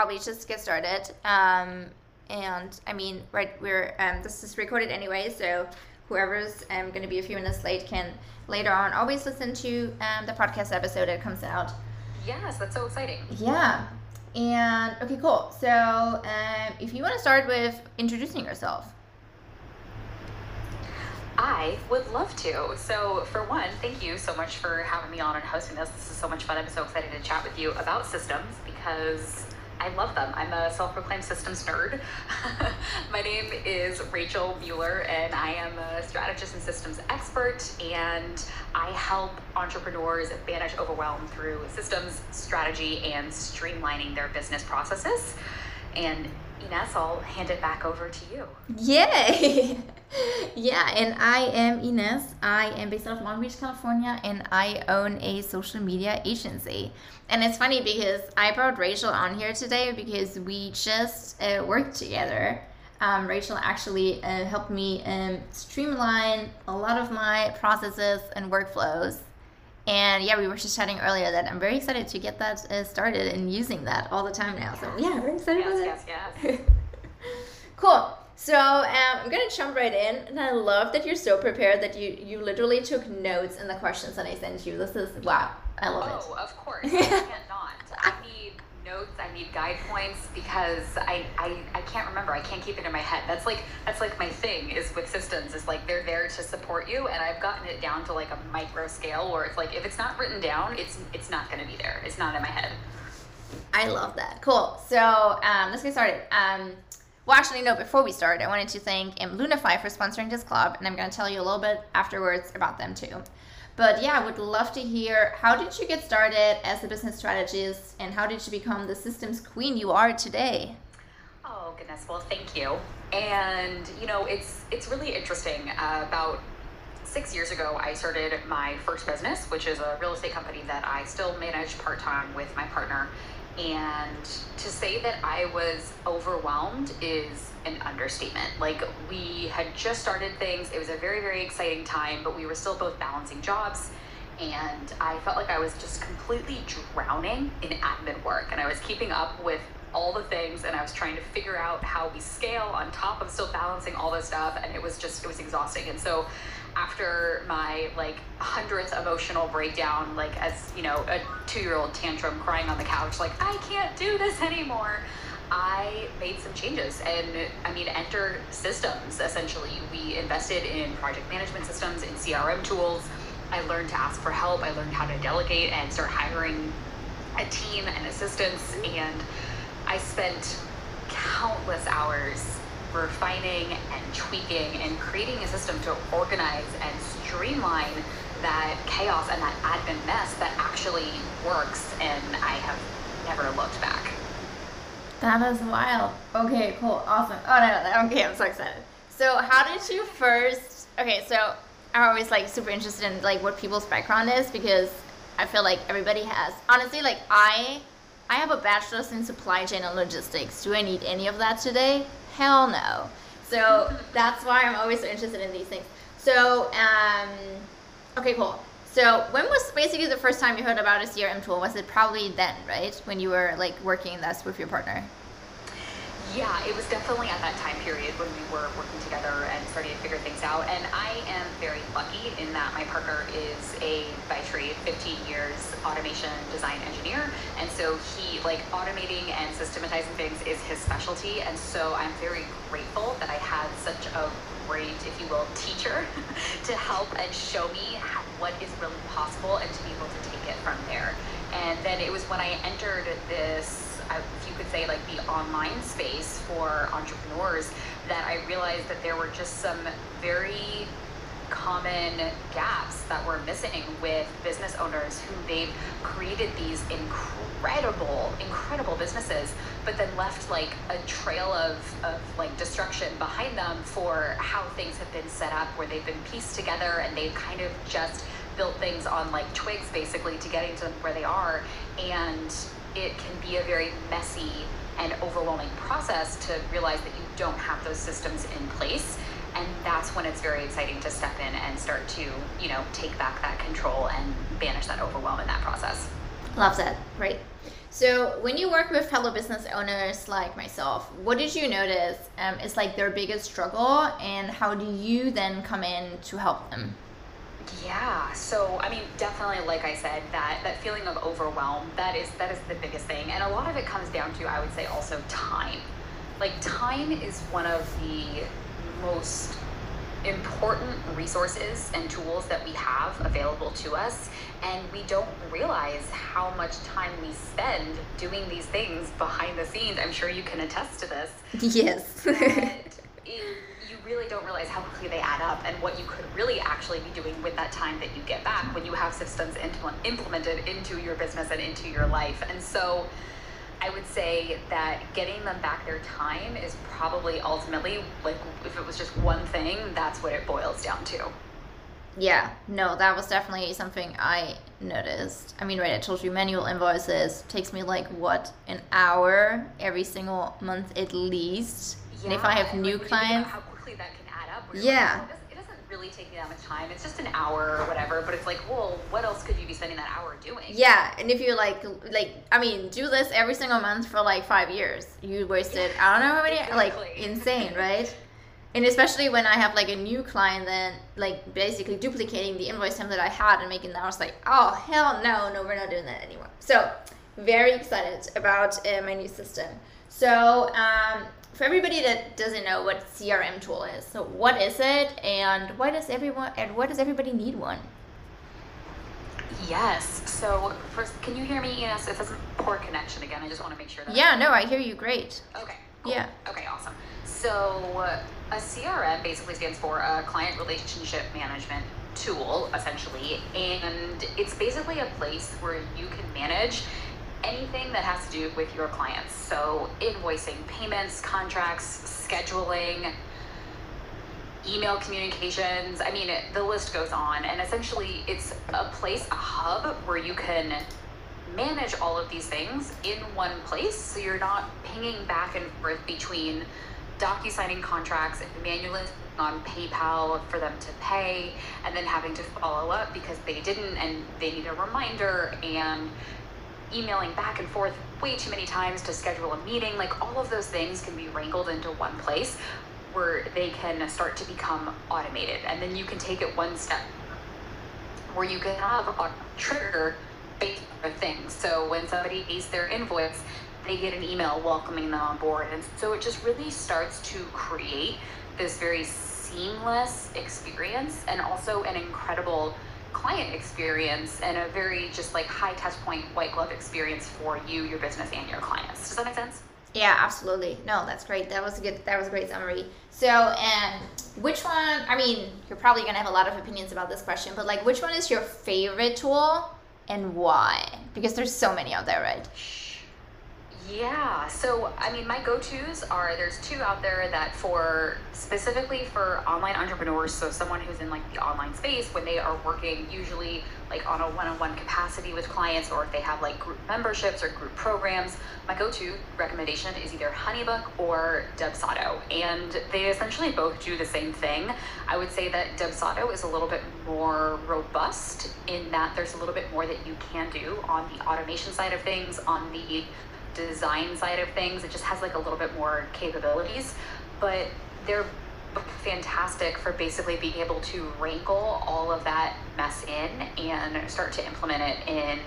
probably just get started. Um, and I mean, right, we're um, this is recorded anyway, so whoever's um, going to be a few minutes late can later on always listen to um, the podcast episode that comes out. Yes, that's so exciting. Yeah. And okay, cool. So um, if you want to start with introducing yourself. I would love to. So, for one, thank you so much for having me on and hosting this. This is so much fun. I'm so excited to chat with you about systems because I love them. I'm a self proclaimed systems nerd. My name is Rachel Mueller, and I am a strategist and systems expert. And I help entrepreneurs banish overwhelm through systems, strategy, and streamlining their business processes. And Ines, I'll hand it back over to you. Yay! yeah, and I am Ines. I am based out of Long Beach, California, and I own a social media agency. And it's funny because I brought Rachel on here today because we just uh, worked together. Um, Rachel actually uh, helped me um, streamline a lot of my processes and workflows. And yeah, we were just chatting earlier that I'm very excited to get that uh, started and using that all the time now. So yeah, very excited yes, about yes, yes. cool. So um, I'm gonna jump right in, and I love that you're so prepared that you you literally took notes in the questions that I sent you. This is wow, I love oh, it. Oh, of course, I can't not. I need notes. I need guide points because I, I I can't remember. I can't keep it in my head. That's like that's like my thing is with systems. Is like they're there to support you, and I've gotten it down to like a micro scale where it's like if it's not written down, it's it's not to be there. It's not in my head. I love that. Cool. So um, let's get started. Um, well, actually, no, before we start, I wanted to thank um, Lunafy for sponsoring this club, and I'm going to tell you a little bit afterwards about them too. But yeah, I would love to hear how did you get started as a business strategist, and how did you become the systems queen you are today? Oh goodness, well, thank you. And you know, it's it's really interesting. Uh, about six years ago, I started my first business, which is a real estate company that I still manage part time with my partner. And to say that I was overwhelmed is an understatement. Like, we had just started things, it was a very, very exciting time, but we were still both balancing jobs. And I felt like I was just completely drowning in admin work. And I was keeping up with all the things and I was trying to figure out how we scale on top of still balancing all this stuff. And it was just, it was exhausting. And so after my like hundredth emotional breakdown, like as you know, a two year old tantrum crying on the couch, like I can't do this anymore. I made some changes and I mean, enter systems essentially. We invested in project management systems, in CRM tools. I learned to ask for help. I learned how to delegate and start hiring a team and assistants. And I spent countless hours refining and tweaking and creating a system to organize and streamline that chaos and that admin mess that actually works and I have never looked back. That is wild. Okay, cool, awesome. Oh no, okay, I'm so excited. So how did you first okay, so I'm always like super interested in like what people's background is because I feel like everybody has honestly like I I have a bachelor's in supply chain and logistics. Do I need any of that today? Hell no. So that's why I'm always so interested in these things. So, um, okay, cool. So when was basically the first time you heard about a CRM tool? Was it probably then, right? When you were like working this with your partner? Yeah, it was definitely at that time period when we were working together and starting to figure things out. And I am very lucky in that my partner is a, by trade, 15 years automation design engineer. And so he, like, automating and systematizing things is his specialty. And so I'm very grateful that I had such a great, if you will, teacher to help and show me what is really possible and to be able to take it from there. And then it was when I entered this if you could say, like the online space for entrepreneurs, that I realized that there were just some very common gaps that were missing with business owners who they've created these incredible incredible businesses but then left like a trail of, of like destruction behind them for how things have been set up where they've been pieced together and they've kind of just built things on like twigs basically to getting to where they are. And it can be a very messy and overwhelming process to realize that you don't have those systems in place. And that's when it's very exciting to step in and start to you know take back that control and banish that overwhelm in that process. Love that. Right. So when you work with fellow business owners like myself, what did you notice um, is like their biggest struggle, and how do you then come in to help them? Yeah. So I mean, definitely, like I said, that that feeling of overwhelm that is that is the biggest thing, and a lot of it comes down to I would say also time. Like time is one of the most important resources and tools that we have available to us and we don't realize how much time we spend doing these things behind the scenes i'm sure you can attest to this yes really don't realize how quickly they add up and what you could really actually be doing with that time that you get back when you have systems implemented into your business and into your life and so I would say that getting them back their time is probably ultimately like if it was just one thing, that's what it boils down to. Yeah, no, that was definitely something I noticed. I mean, right, I told you manual invoices takes me like what an hour every single month at least. Yeah, and if I have new clients, how quickly that can add up. Yeah. Like, really take me that much time. It's just an hour or whatever, but it's like, well, what else could you be spending that hour doing? Yeah, and if you like, like, I mean, do this every single month for like five years, you wasted, I don't know how many, exactly. like, insane, right? and especially when I have like a new client, then like basically duplicating the invoice template I had and making that, I was like, oh hell no, no, we're not doing that anymore. So very excited about uh, my new system. So um, for everybody that doesn't know what CRM tool is, so what is it, and why does everyone and why does everybody need one? Yes. So first, can you hear me? Yes. If it's a poor connection again, I just want to make sure. that Yeah. No, I hear you great. Okay. Cool. Yeah. Okay. Awesome. So a CRM basically stands for a client relationship management tool, essentially, and it's basically a place where you can manage anything that has to do with your clients. So, invoicing, payments, contracts, scheduling, email communications. I mean, it, the list goes on. And essentially, it's a place, a hub where you can manage all of these things in one place. So, you're not pinging back and forth between docu signing contracts and manually on PayPal for them to pay and then having to follow up because they didn't and they need a reminder and emailing back and forth way too many times to schedule a meeting. Like all of those things can be wrangled into one place where they can start to become automated. And then you can take it one step where you can have a trigger based things. So when somebody pays their invoice, they get an email welcoming them on board. And so it just really starts to create this very seamless experience and also an incredible client experience and a very just like high touch point white glove experience for you your business and your clients. Does that make sense? Yeah absolutely. No that's great. That was a good that was a great summary. So and which one i mean you're probably to have a lot of opinions about this question but like which one is your favorite tool and why? Because there's so many out there right yeah. So, I mean, my go-tos are there's two out there that for specifically for online entrepreneurs, so someone who's in like the online space when they are working usually like on a one-on-one capacity with clients or if they have like group memberships or group programs, my go-to recommendation is either Honeybook or Dubsado. And they essentially both do the same thing. I would say that Dubsado is a little bit more robust in that there's a little bit more that you can do on the automation side of things, on the design side of things. It just has like a little bit more capabilities, but they're fantastic for basically being able to wrangle all of that mess in and start to implement it in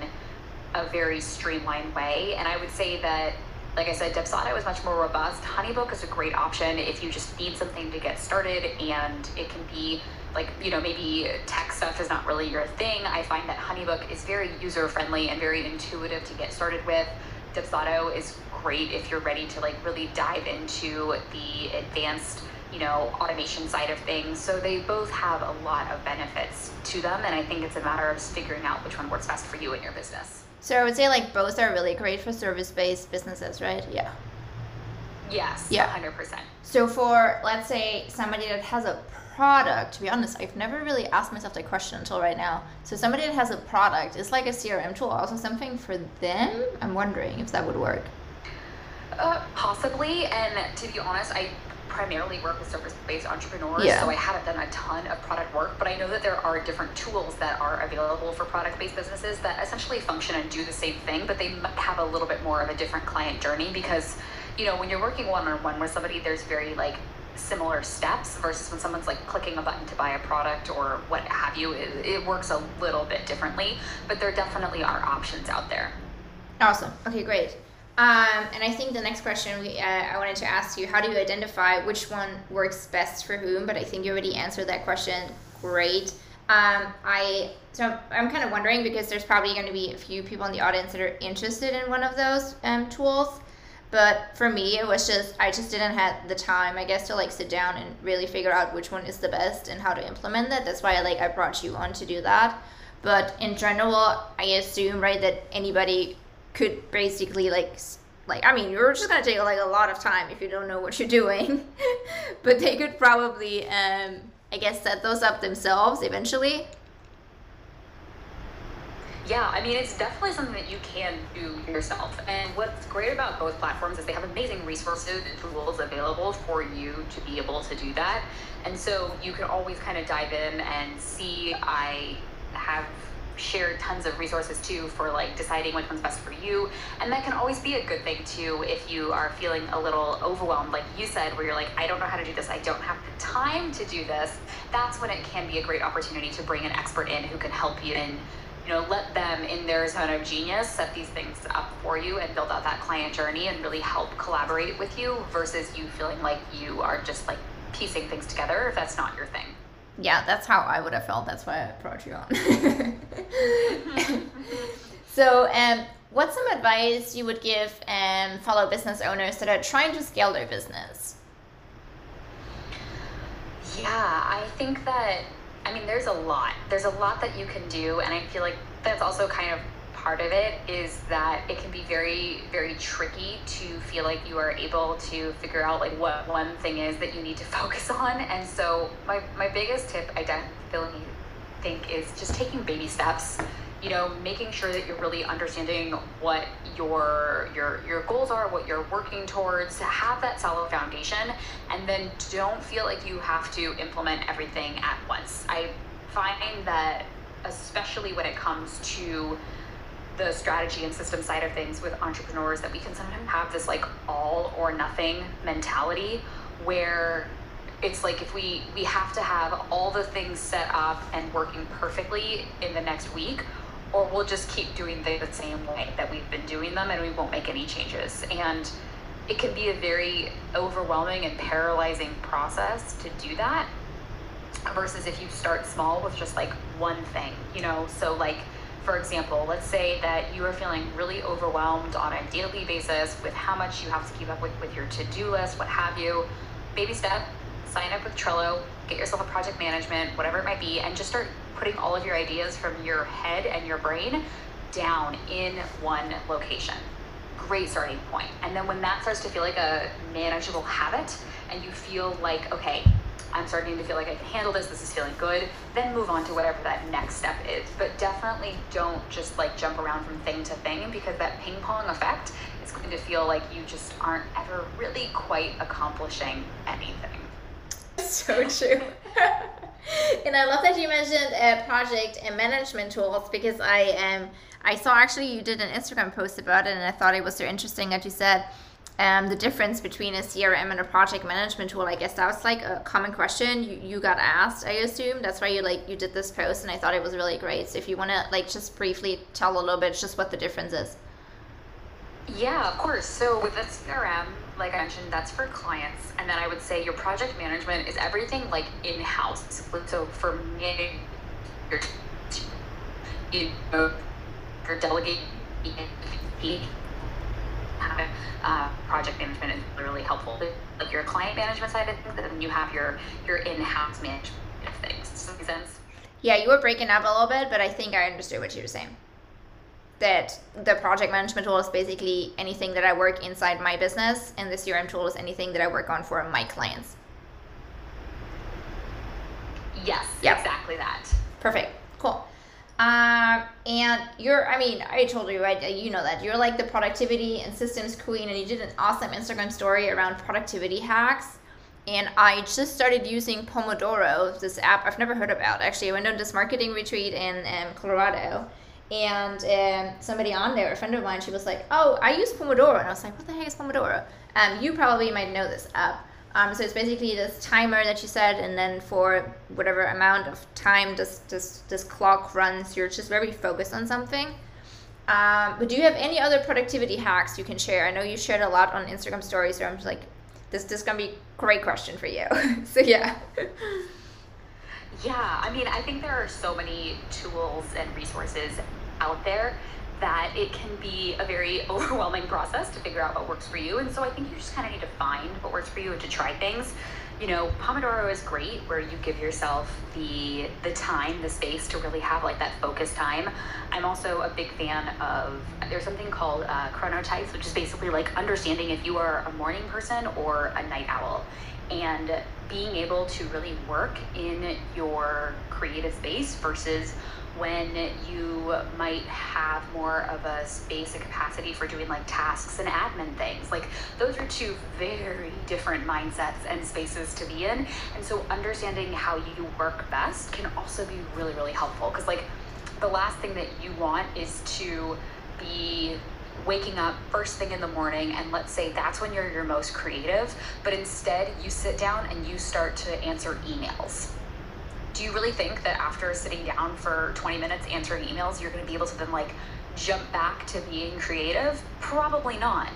a very streamlined way. And I would say that, like I said, Dubsado is much more robust. Honeybook is a great option if you just need something to get started and it can be like, you know, maybe tech stuff is not really your thing. I find that Honeybook is very user friendly and very intuitive to get started with. Dubsado is great if you're ready to like really dive into the advanced you know automation side of things. So they both have a lot of benefits to them and i think it's a matter of figuring out which one works best for you and your business. So i would say like both are really great for service-based businesses right? Yeah. Yes yeah. 100% so for let's say somebody that has a product, to be honest, I've never really asked myself that question until right now. So somebody that has a product, is like a CRM tool also something for them? I'm wondering if that would work. Uh, possibly, and to be honest, I primarily work with service-based entrepreneurs, Yeah. so I haven't done a ton of product work, but I know that there are different tools that are available for product-based businesses that essentially function and do the same thing, but they have a little bit more of a different client journey because, you know, when you're working one-on-one with somebody, there's very like similar steps versus when someone's like clicking a button to buy a product or what have you, it, it works a little bit differently, but there definitely are options out there. Awesome. Okay, great. Um, and I think the next question we, uh, I wanted to ask you: How do you identify which one works best for whom? But I think you already answered that question. Great. Um, I so I'm kind of wondering because there's probably going to be a few people in the audience that are interested in one of those um, tools. But for me, it was just I just didn't have the time, I guess, to like sit down and really figure out which one is the best and how to implement that. That's why I like I brought you on to do that. But in general, I assume right that anybody could basically like like I mean you're just gonna take like a lot of time if you don't know what you're doing, but they could probably um, I guess set those up themselves eventually. Yeah, I mean, it's definitely something that you can do yourself. And what's great about both platforms is they have amazing resources and tools available for you to be able to do that. And so you can always kind of dive in and see. I have shared tons of resources too for like deciding which one's best for you. And that can always be a good thing too if you are feeling a little overwhelmed, like you said, where you're like, I don't know how to do this, I don't have the time to do this. That's when it can be a great opportunity to bring an expert in who can help you and you know, let them in their zone of genius set these things up for you and build out that client journey and really help collaborate with you versus you feeling like you are just like piecing things together if that's not your thing. Yeah, that's how I would have felt. That's why I brought you on. so, um, what's some advice you would give um, fellow business owners that are trying to scale their business? Yeah, I think that, I mean, there's a lot. There's a lot that you can do. And I feel like that's also kind of part of it is that it can be very, very tricky to feel like you are able to figure out like what one thing is that you need to focus on. And so my, my biggest tip I definitely think is just taking baby steps you know making sure that you're really understanding what your your your goals are what you're working towards have that solid foundation and then don't feel like you have to implement everything at once. I find that especially when it comes to the strategy and system side of things with entrepreneurs that we can sometimes have this like all or nothing mentality where it's like if we we have to have all the things set up and working perfectly in the next week or we'll just keep doing the same way that we've been doing them and we won't make any changes. And it can be a very overwhelming and paralyzing process to do that versus if you start small with just like one thing you know? So like for example let's say that you are feeling really overwhelmed on a daily basis with how much you have to keep up with with your to-do list what have you. Baby step sign up with Trello, get yourself a project management, whatever it might be, and just start putting all of your ideas from your head and your brain down in one location. Great starting point. And then when that starts to feel like a manageable habit and you feel like, okay, I'm starting to feel like I can handle this, this is feeling good, then move on to whatever that next step is. But definitely don't just like jump around from thing to thing because that ping pong effect is going to feel like you just aren't ever really quite accomplishing anything. so true. and I love that you mentioned uh, project and management tools because I um I saw actually you did an Instagram post about it and I thought it was so interesting that you said um, the difference between a CRM and a project management tool. I guess that was like a common question you, you got asked. I assume that's why you like you did this post and I thought it was really great. So if you want to like just briefly tell a little bit just what the difference is. Yeah, of course. So with the CRM, like I mentioned, that's for clients. And then I would say your project management is everything like in house. So for me, you're, you know, you're delegating uh, project management is really helpful. Like your client management side of things, and then you have your your in-house management of things. Does that make sense? Yeah, you were breaking up a little bit, but I think I understood what you were saying. That the project management tool is basically anything that I work inside my business, and the CRM tool is anything that I work on for my clients. Yes, Yep. exactly that. Perfect. Cool. Um, and you're, I mean, I told you, right? You know that you're like the productivity and systems queen, and you did an awesome Instagram story around productivity hacks. and I just started using Pomodoro, this app I've never heard about. Actually, I went on this marketing retreat in um, Colorado, and um, somebody on there, a friend of mine, she was like, "Oh, I use Pomodoro," and I was like, "What the heck is Pomodoro?" Um, you probably might know this app. Um, so it's basically this timer that you set, and then for whatever amount of time this this this clock runs, you're just very focused on something. Um, but do you have any other productivity hacks you can share? I know you shared a lot on Instagram stories, so I'm just like, this this is gonna be a great question for you. so yeah. Yeah, I mean, I think there are so many tools and resources out there that it can be a very overwhelming process to figure out what works for you. And so I think you just kind of need to find what works for you and to try things. You know, Pomodoro is great where you give yourself the the time, the space to really have like that focus time. I'm also a big fan of there's something called uh, chronotypes, which is basically like understanding if you are a morning person or a night owl and being able to really work in your creative space versus when you might have more of a space and capacity for doing like tasks and admin things. Like those are two very different mindsets and spaces to be in. And so understanding how you work best can also be really, really helpful. Because like the last thing that you want is to be waking up first thing in the morning and let's say that's when you're your most creative, but instead you sit down and you start to answer emails do you really think that after sitting down for 20 minutes answering emails, you're going to be able to then like jump back to being creative? Probably not.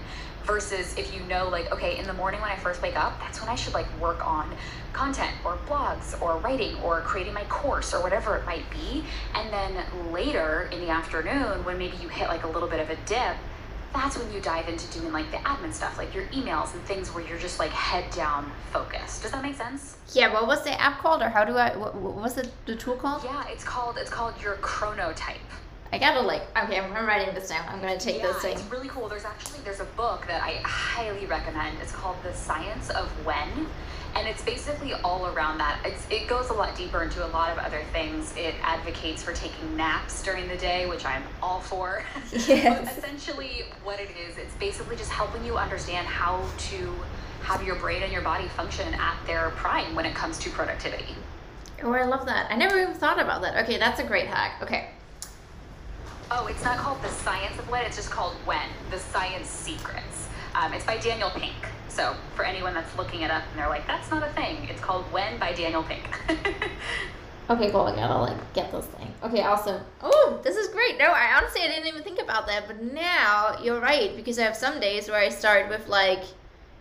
Versus if you know, like, okay, in the morning when I first wake up, that's when I should like work on content or blogs or writing or creating my course or whatever it might be. And then later in the afternoon, when maybe you hit like a little bit of a dip, that's when you dive into doing like the admin stuff, like your emails and things where you're just like head down focused. Does that make sense? Yeah. What was the app called, or how do I? What, what was the, the tool called? Yeah, it's called it's called your chronotype. I gotta like okay, I'm, I'm writing this down. I'm gonna take yeah, this thing. It's really cool. There's actually there's a book that I highly recommend. It's called The Science of When and it's basically all around that. It's, it goes a lot deeper into a lot of other things. It advocates for taking naps during the day, which I'm all for. Yes. essentially, what it is, it's basically just helping you understand how to have your brain and your body function at their prime when it comes to productivity. Oh, I love that. I never even thought about that. Okay, that's a great hack. Okay. Oh, it's not called The Science of When, it's just called When The Science Secrets. Um, it's by Daniel Pink. So for anyone that's looking it up and they're like, that's not a thing, it's called When by Daniel Pink. okay, cool. I gotta like get this thing. Okay, awesome. Oh, this is great. No, I honestly I didn't even think about that, but now you're right because I have some days where I start with like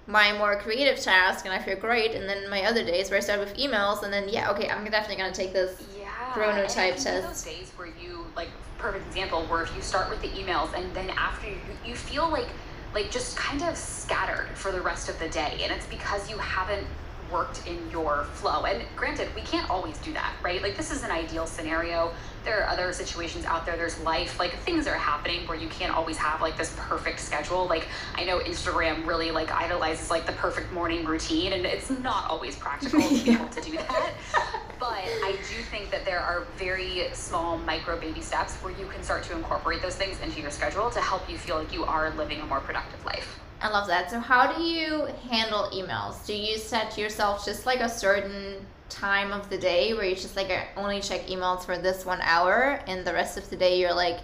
my more creative task and I feel great, and then my other days where I start with emails, and then yeah, okay, I'm definitely gonna take this yeah, chronotype test. Those days where you like perfect example where if you start with the emails and then after you, you feel like like just kind of scattered for the rest of the day. And it's because you haven't worked in your flow. And granted, we can't always do that, right? Like this is an ideal scenario. There are other situations out there. There's life, like things are happening where you can't always have like this perfect schedule. Like I know Instagram really like idolizes like the perfect morning routine, and it's not always practical to be able to do that. But I do think that there are very small micro baby steps where you can start to incorporate those things into your schedule to help you feel like you are living a more productive life. I love that. So, how do you handle emails? Do you set yourself just like a certain time of the day where you just like only check emails for this one hour and the rest of the day you're like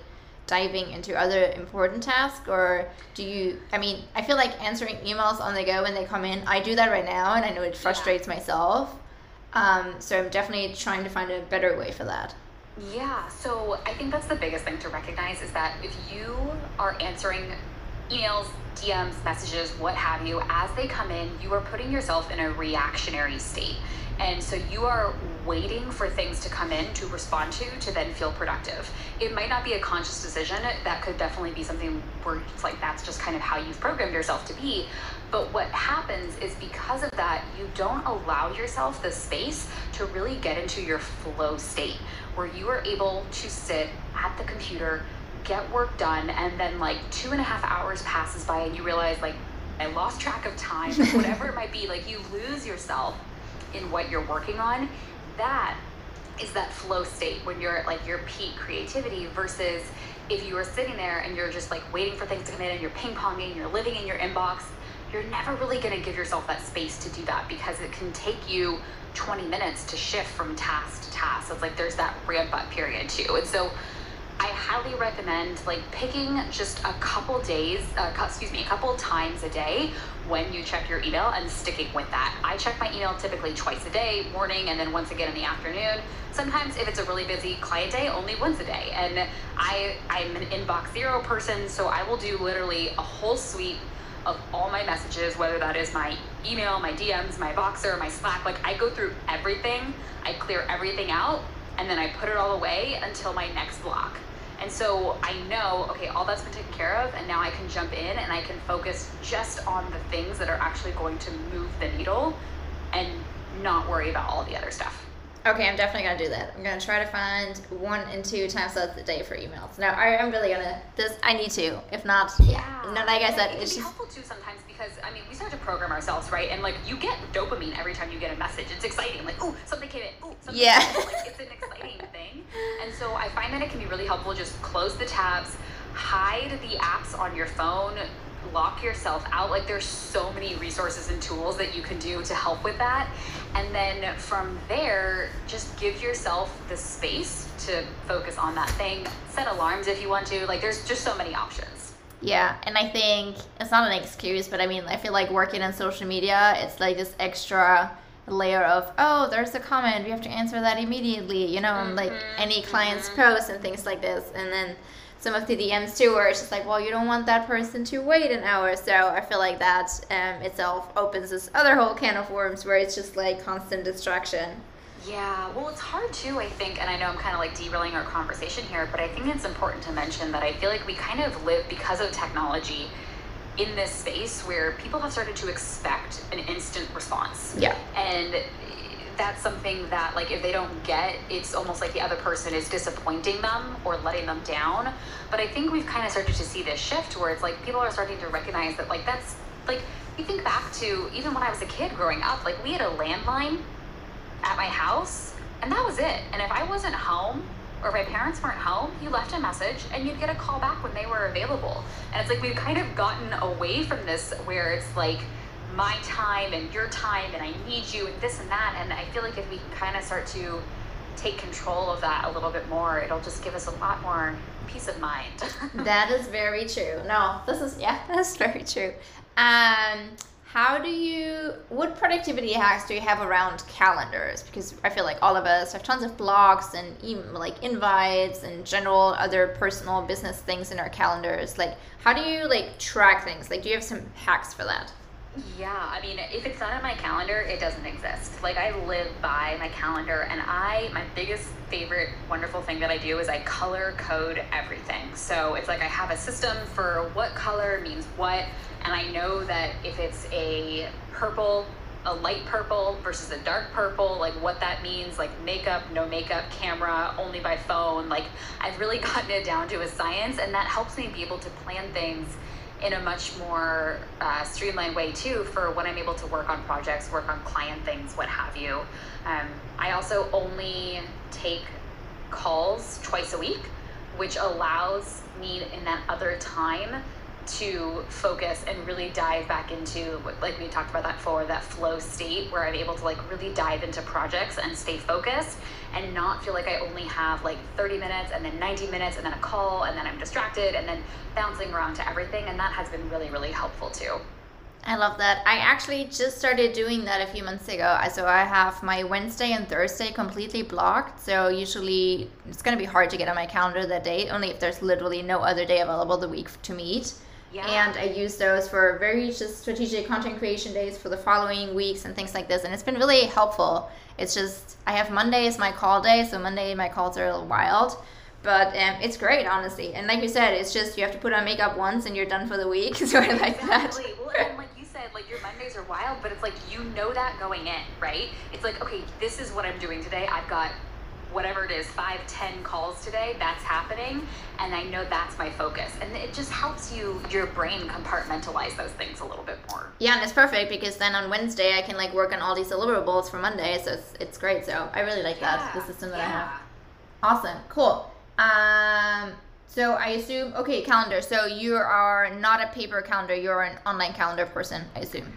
diving into other important tasks? Or do you, I mean, I feel like answering emails on the go when they come in, I do that right now and I know it frustrates yeah. myself. Um, so I'm definitely trying to find a better way for that. Yeah, so I think that's the biggest thing to recognize is that if you are answering emails, DMs, messages, what have you, as they come in, you are putting yourself in a reactionary state. And so you are waiting for things to come in to respond to to then feel productive. It might not be a conscious decision. That could definitely be something where it's like that's just kind of how you've programmed yourself to be. But what happens is because of that, you don't allow yourself the space to really get into your flow state where you are able to sit at the computer, get work done, and then like two and a half hours passes by and you realize, like, I lost track of time, whatever it might be, like you lose yourself in what you're working on. That is that flow state when you're at like your peak creativity versus if you are sitting there and you're just like waiting for things to come in and you're ping ponging, you're living in your inbox you're never really going to give yourself that space to do that because it can take you 20 minutes to shift from task to task. So it's like there's that ramp up period too. And so I highly recommend like picking just a couple days, uh, excuse me, a couple times a day when you check your email and sticking with that. I check my email typically twice a day, morning and then once again in the afternoon. Sometimes if it's a really busy client day, only once a day. And I I'm an inbox zero person, so I will do literally a whole suite of all my messages, whether that is my email, my DMs, my Voxer, my Slack. Like I go through everything, I clear everything out, and then I put it all away until my next block. And so I know, okay, all that's been taken care of, and now I can jump in and I can focus just on the things that are actually going to move the needle and not worry about all the other stuff. Okay, I'm definitely gonna do that. I'm gonna try to find one and two time slots a day for emails. Now, I, am really gonna. This I need to. If not, yeah. No, like I said, it it's helpful too sometimes because I mean we start to program ourselves, right? And like you get dopamine every time you get a message. It's exciting. Like, oh, something came in. Something yeah. Came in. Like it's an exciting thing. And so I find that it can be really helpful. Just close the tabs, hide the apps on your phone, lock yourself out. Like there's so many resources and tools that you can do to help with that. And then from there, just give yourself the space to focus on that thing. Set alarms if you want to. Like there's just so many options. Yeah, and I think it's not an excuse, but I mean, I feel like working in social media, it's like this extra layer of oh there's a comment we have to answer that immediately you know mm-hmm. like any client's mm-hmm. post and things like this and then some of the DMs too, where it's just like, well, you don't want that person to wait an hour. So I feel like that um, itself opens this other whole can of worms where it's just like constant distraction. Yeah, well, it's hard too, I think, and I know I'm kind of like derailing our conversation here, but I think it's important to mention that I feel like we kind of live because of technology in this space where people have started to expect an instant response. Yeah. And that's something that like if they don't get it's almost like the other person is disappointing them or letting them down but i think we've kind of started to see this shift where it's like people are starting to recognize that like that's like you think back to even when i was a kid growing up like we had a landline at my house and that was it and if i wasn't home or my parents weren't home, you left a message and you'd get a call back when they were available. And it's like we've kind of gotten away from this where it's like my time and your time and I need you and this and that. And I feel like if we can kind of start to take control of that a little bit more, it'll just give us a lot more peace of mind. that is very true. No, this is, yeah, that's very true. Um, how do you, what productivity hacks do you have around calendars? Because I feel like all of us have tons of blocks and even like invites and general other personal business things in our calendars. Like, how do you like track things? Like, do you have some hacks for that? Yeah, I mean, if it's not on my calendar, it doesn't exist. Like, I live by my calendar, and I, my biggest favorite wonderful thing that I do is I color code everything. So it's like I have a system for what color means what, and I know that if it's a purple, a light purple versus a dark purple, like what that means, like makeup, no makeup, camera, only by phone. Like, I've really gotten it down to a science, and that helps me be able to plan things in a much more uh, streamlined way too for when I'm able to work on projects, work on client things, what have you. Um, I also only take calls twice a week, which allows me in that other time to focus and really dive back into like we talked about that for that flow state where I'm able to like really dive into projects and stay focused and not feel like I only have like 30 minutes and then 90 minutes and then a call and then I'm distracted and then bouncing around to everything and that has been really really helpful too. I love that. I actually just started doing that a few months ago. So I have my Wednesday and Thursday completely blocked. So usually it's going to be hard to get on my calendar that day, only if there's literally no other day available the week to meet. Yeah. And I use those for very just strategic content creation days for the following weeks and things like this. And it's been really helpful. It's just, I have Monday as my call day. So Monday, my calls are a little wild. But um, it's great, honestly. And like you said, it's just you have to put on makeup once and you're done for the week. sort of like exactly. that. Well, and like you said, like your Mondays are wild, but it's like you know that going in, right? It's like, okay, this is what I'm doing today. I've got whatever it is, five, ten calls today, that's happening. And I know that's my focus. And it just helps you, your brain compartmentalize those things a little bit more. Yeah, and it's perfect because then on Wednesday I can like work on all these deliverables for Monday. So it's, it's great. So I really like yeah, that, the system that yeah. I have. Awesome. Cool. Um, So I assume okay, calendar. So you are not a paper calendar. You're an online calendar person. I assume.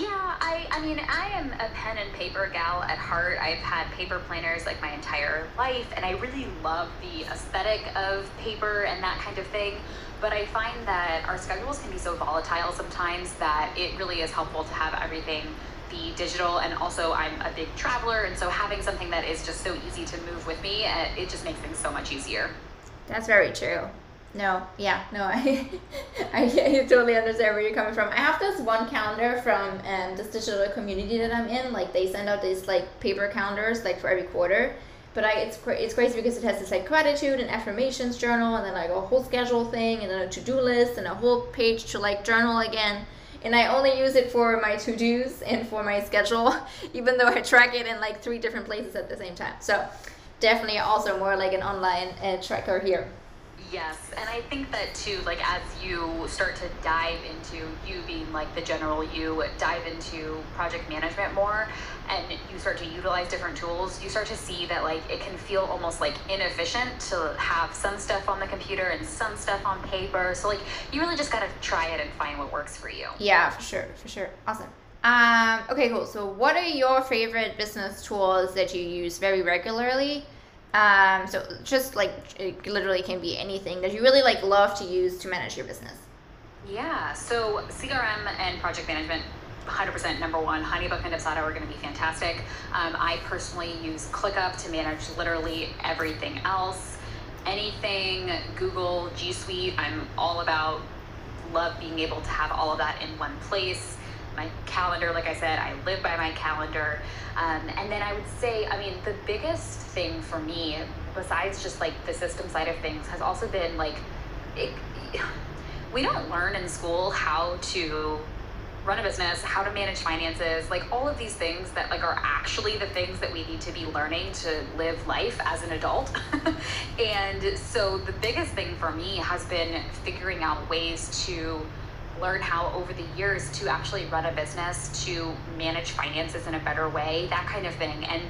Yeah, I, I mean, I am a pen and paper gal at heart. I've had paper planners like my entire life, and I really love the aesthetic of paper and that kind of thing. But I find that our schedules can be so volatile sometimes that it really is helpful to have everything be digital. And also, I'm a big traveler, and so having something that is just so easy to move with me, uh, it just makes things so much easier. That's very true. No, yeah, no, I, I, I totally understand where you're coming from. I have this one calendar from um, this digital community that I'm in. Like they send out these like paper calendars like for every quarter. But I, it's it's crazy because it has this like gratitude and affirmations journal, and then like a whole schedule thing, and then a to do list, and a whole page to like journal again. And I only use it for my to dos and for my schedule, even though I track it in like three different places at the same time. So definitely also more like an online uh, tracker here. Yes, and I think that too, like as you start to dive into you being like the general you, dive into project management more, and you start to utilize different tools, you start to see that like it can feel almost like inefficient to have some stuff on the computer and some stuff on paper. So like you really just gotta try it and find what works for you. Yeah, for sure, for sure. Awesome. Um, okay, cool. So, what are your favorite business tools that you use very regularly? Um, so just like it literally can be anything that you really like love to use to manage your business. Yeah. So CRM and project management 100% number one. Honeybook and Dubsado are going to be fantastic. Um, I personally use ClickUp to manage literally everything else. Anything Google, G Suite, I'm all about. Love being able to have all of that in one place. My calendar, like I said, I live by my calendar. Um, and then I would say, I mean, the biggest thing for me, besides just like the system side of things, has also been like, it, we don't learn in school how to run a business, how to manage finances, like all of these things that like are actually the things that we need to be learning to live life as an adult. and so the biggest thing for me has been figuring out ways to learn how over the years to actually run a business, to manage finances in a better way, that kind of thing. And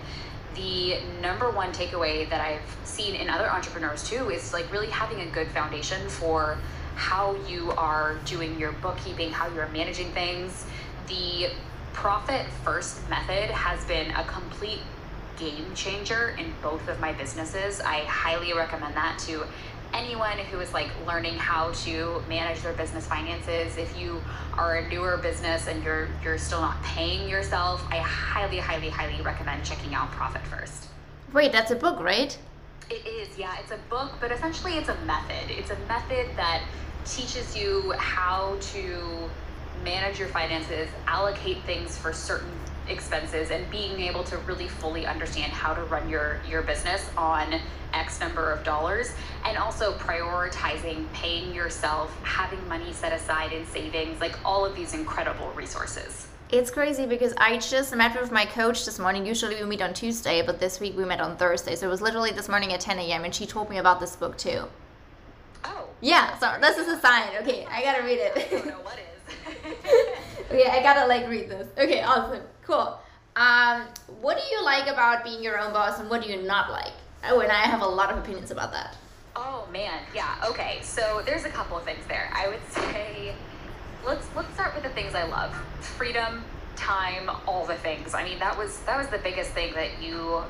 the number one takeaway that I've seen in other entrepreneurs too is like really having a good foundation for how you are doing your bookkeeping, how you're managing things. The profit first method has been a complete game changer in both of my businesses. I highly recommend that to anyone who is like learning how to manage their business finances if you are a newer business and you're you're still not paying yourself i highly highly highly recommend checking out profit first. Wait that's a book right? It is yeah it's a book but essentially it's a method. It's a method that teaches you how to manage your finances allocate things for certain expenses and being able to really fully understand how to run your your business on x number of dollars and also prioritizing paying yourself having money set aside in savings like all of these incredible resources it's crazy because I just met with my coach this morning. Usually we meet on Tuesday, but this week we met on Thursday. So it was literally this morning at 10 a.m. and she told me about this book too. Oh. Yeah, so this is a sign. Okay, I gotta read it. I don't know what is. okay, I gotta like read this. Okay, awesome. Cool. Um, what do you like about being your own boss and what do you not like? Oh, and I have a lot of opinions about that. Oh man, yeah. Okay, so there's a couple of things there. I would say let's let's start with the things I love. Freedom, time, all the things. I mean, that was that was the biggest thing that you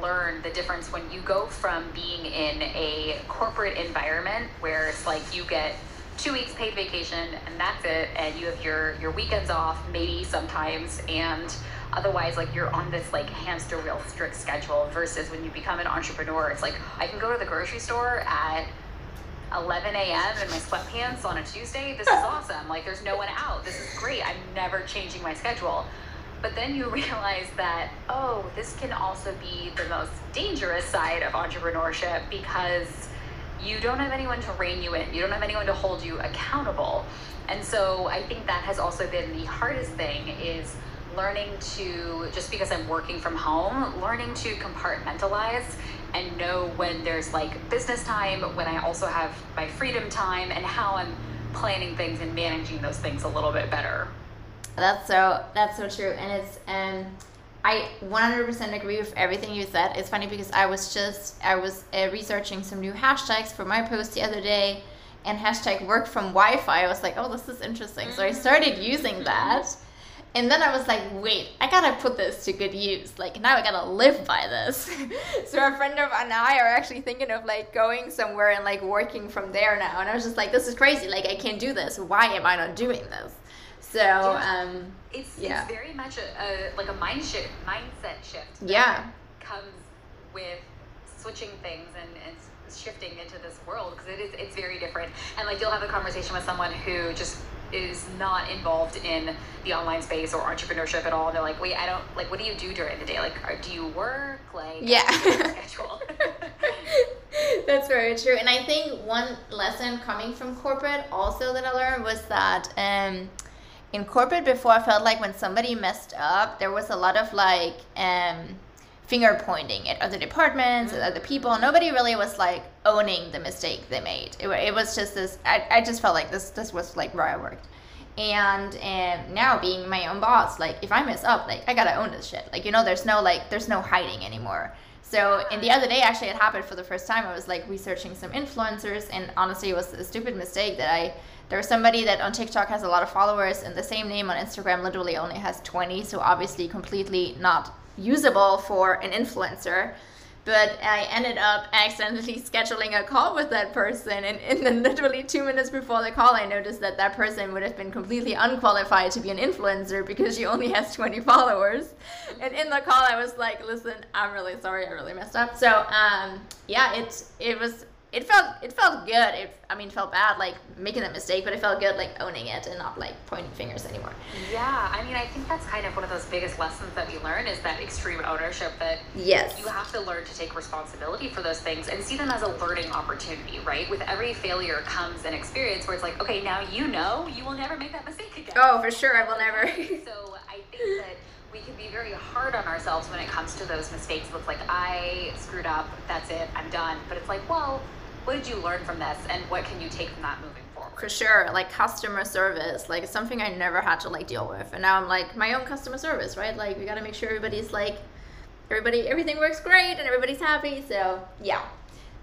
learn the difference when you go from being in a corporate environment where it's like you get two weeks paid vacation and that's it and you have your your weekends off maybe sometimes and otherwise like you're on this like hamster wheel strict schedule versus when you become an entrepreneur it's like i can go to the grocery store at 11 a.m. in my sweatpants on a Tuesday. This is awesome. Like, there's no one out. This is great. I'm never changing my schedule. But then you realize that, oh, this can also be the most dangerous side of entrepreneurship because you don't have anyone to rein you in. You don't have anyone to hold you accountable. And so I think that has also been the hardest thing is learning to just because I'm working from home, learning to compartmentalize and know when there's like business time, when I also have my freedom time and how I'm planning things and managing those things a little bit better. That's so that's so true and it's and I 100% agree with everything you said. It's funny because I was just I was uh, researching some new hashtags for my post the other day, and hashtag work from Wi-Fi. I was like, oh, this is interesting. So I started using that, and then I was like, wait, I gotta put this to good use. Like now I gotta live by this. so a friend of and I are actually thinking of like going somewhere and like working from there now. And I was just like, this is crazy. Like I can't do this. Why am I not doing this? So um, it's yeah. it's very much a, a like a mind shift, mindset shift. Yeah, comes with switching things and, and shifting into this world because it is it's very different. And like you'll have a conversation with someone who just is not involved in the online space or entrepreneurship at all and they're like wait i don't like what do you do during the day like are, do you work like yeah schedule that's very true and i think one lesson coming from corporate also that i learned was that um in corporate before i felt like when somebody messed up there was a lot of like um finger pointing at other departments and other people. Nobody really was like owning the mistake they made. It, it was just this. I, I just felt like this this was like where I worked. And and now being my own boss, like if I mess up, like I gotta own this shit. Like you know, there's no like there's no hiding anymore. So and the other day actually it happened for the first time. I was like researching some influencers, and honestly, it was a stupid mistake that I. There was somebody that on TikTok has a lot of followers, and the same name on Instagram literally only has 20. So obviously, completely not usable for an influencer but I ended up accidentally scheduling a call with that person. And, and then, literally two minutes before the call, I noticed that that person would have been completely unqualified to be an influencer because she only has 20 followers. And in the call, I was like, "Listen, I'm really sorry, I really messed up." So, um, yeah, it it was it felt it felt good. It I mean, felt bad like making that mistake, but it felt good like owning it and not like pointing fingers anymore. Yeah, I mean, I think that's kind of one of those biggest lessons that we learn is that extreme ownership. That yes, you have to learn to take responsibility for those things and see them as a learning opportunity. Right? With every failure comes an experience where it's like, okay, now you know you will never make that mistake again. Oh, for sure, I will never. so I think that we can be very hard on ourselves when it comes to those mistakes. It's like I screwed up, that's it, I'm done. But it's like, well, what did you learn from this and what can you take from that moving forward? For sure like customer service like something i never had to like deal with and now i'm like my own customer service right? Like we got to make sure everybody's like everybody everything works great and everybody's happy so yeah.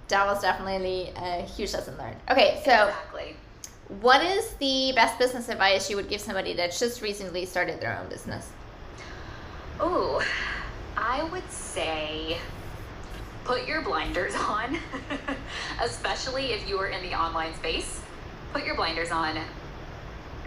That was definitely a huge lesson learned. Okay so exactly. what is the best business advice you would give somebody that just recently started their own business? Oh i would say put your blinders on, especially if you are in the online space. Put your blinders on.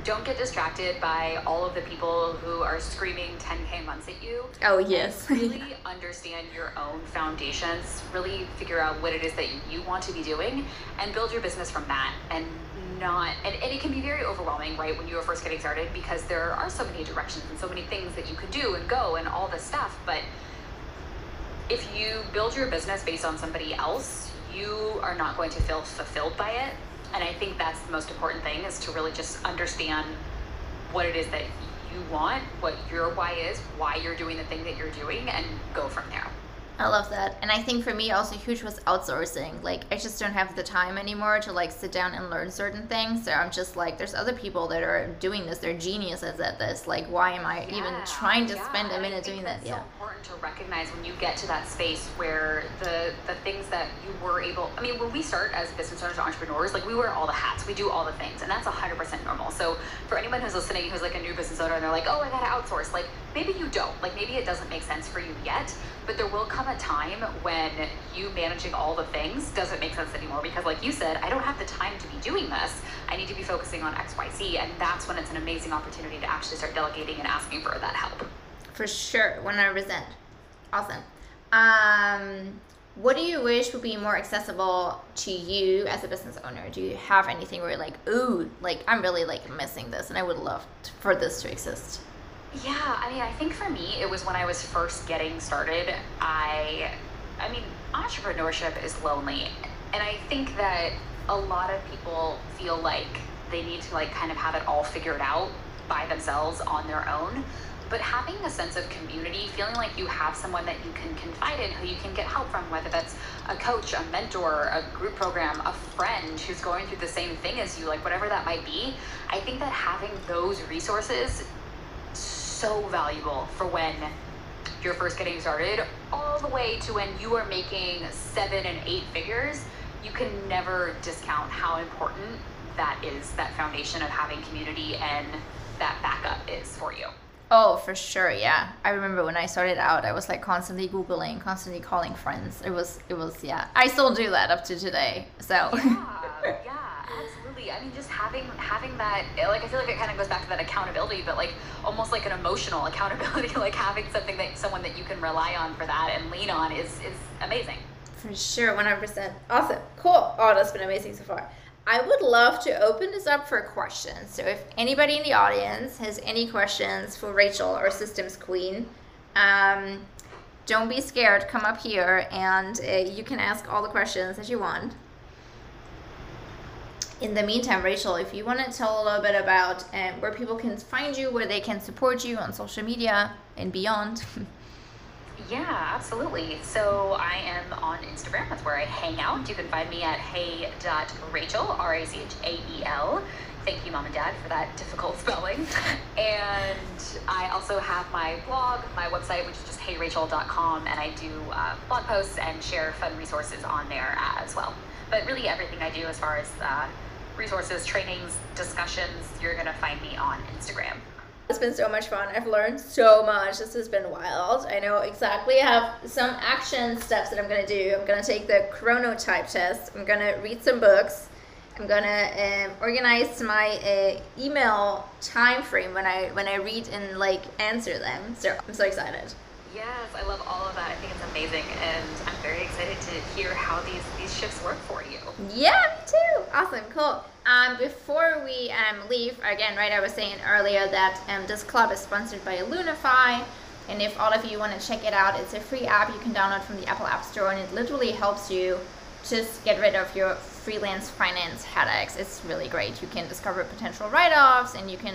Don't get distracted by all of the people who are screaming 10K months at you. Oh, yes. really understand your own foundations, really figure out what it is that you want to be doing, and build your business from that. And not, and, and it can be very overwhelming, right, when you are first getting started because there are so many directions and so many things that you could do and go and all this stuff. But if you build your business based on somebody else, you are not going to feel fulfilled by it. And I think that's the most important thing is to really just understand what it is that you want, what your why is, why you're doing the thing that you're doing, and go from there. I love that. And I think for me also huge was outsourcing. Like I just don't have the time anymore to like sit down and learn certain things. So I'm just like there's other people that are doing this. They're geniuses at this. Like why am I yeah, even trying to yeah. spend a minute doing that? yeah. So important to recognize when you get to that space where the the things that you were able I mean when we start as business owners or entrepreneurs, like we wear all the hats. We do all the things and that's 100% normal. So for anyone who's listening who's like a new business owner and they're like, "Oh, I got to outsource." Like maybe you don't. Like maybe it doesn't make sense for you yet, but there will come a time when you managing all the things doesn't make sense anymore because like you said i don't have the time to be doing this. I need to be focusing on xyz and that's when it's an amazing opportunity to actually start delegating and asking for that help. For sure 100% awesome. Um, what do you wish would be more accessible to you as a business owner? Do you have anything where you're like ooh like i'm really like missing this and i would love for this to exist yeah, I mean, I think for me, it was when I was first getting started. I, I mean, entrepreneurship is lonely, and I think that a lot of people feel like they need to like kind of have it all figured out by themselves on their own. But having a sense of community, feeling like you have someone that you can confide in, who you can get help from, whether that's a coach, a mentor, a group program, a friend who's going through the same thing as you, like whatever that might be, I think that having those resources so valuable for when you're first getting started, all the way to when you are making seven and eight figures, you can never discount how important that is, that foundation of having community and that backup is for you. Oh, for sure, yeah. I remember when I started out, I was like constantly googling, constantly calling friends. It was, it was, yeah. I still do that up to today. So. Yeah, yeah, absolutely. I mean, just having having that, like, I feel like it kind of goes back to that accountability, but like almost like an emotional accountability, like having something that someone that you can rely on for that and lean on is is amazing. For sure, one hundred percent. Awesome, cool. Oh, that's been amazing so far. I would love to open this up for questions. So if anybody in the audience has any questions for Rachael, our systems queen, um, don't be scared. Come up here and uh, you can ask all the questions that you want. In the meantime, Rachael, if you want to tell a little bit about um, where people can find you, where they can support you on social media and beyond. Yeah, absolutely. So I am on Instagram. That's where I hang out. You can find me at hey.rachael, R A C H A E L. Thank you, mom and dad, for that difficult spelling. and I also have my blog, my website, which is just heyrachael.com, and I do uh, blog posts and share fun resources on there as well. But really, everything I do as far as uh, resources, trainings, discussions, you're going to find me on Instagram. It's been so much fun. I've learned so much. This has been wild. I know exactly. I have some action steps that I'm going to do. I'm going to take the chronotype test. I'm going to read some books. I'm going to um, organize my uh, email time frame when I when I read and like answer them. So I'm so excited. Yes, I love all of that. I think it's amazing, and I'm very excited to hear how these these shifts work for you. Yeah, me too. Awesome, cool. Um, before we um, leave, again, right, I was saying earlier that um, this club is sponsored by Illunify. And if all of you want to check it out, it's a free app you can download from the Apple App Store, and it literally helps you just get rid of your freelance finance headaches. It's really great. You can discover potential write offs, and you can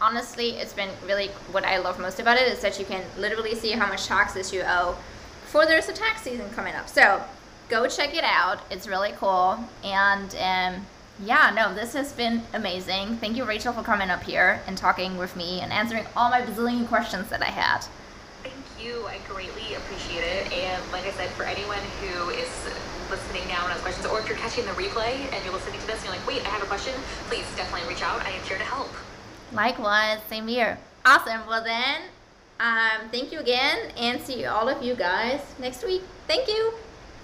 honestly, it's been really what I love most about it is that you can literally see how much taxes you owe before there's a tax season coming up. So go check it out. It's really cool. And, um, yeah, no, this has been amazing. Thank you, Rachael, for coming up here and talking with me and answering all my bazillion questions that I had. Thank you. I greatly appreciate it. And like I said, for anyone who is listening now and has questions, or if you're catching the replay and you're listening to this and you're like, wait, I have a question, please definitely reach out. I am here to help. Likewise, same here. Awesome. Well, then, um, thank you again and see all of you guys next week. Thank you.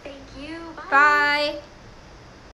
Thank you. Bye. Bye.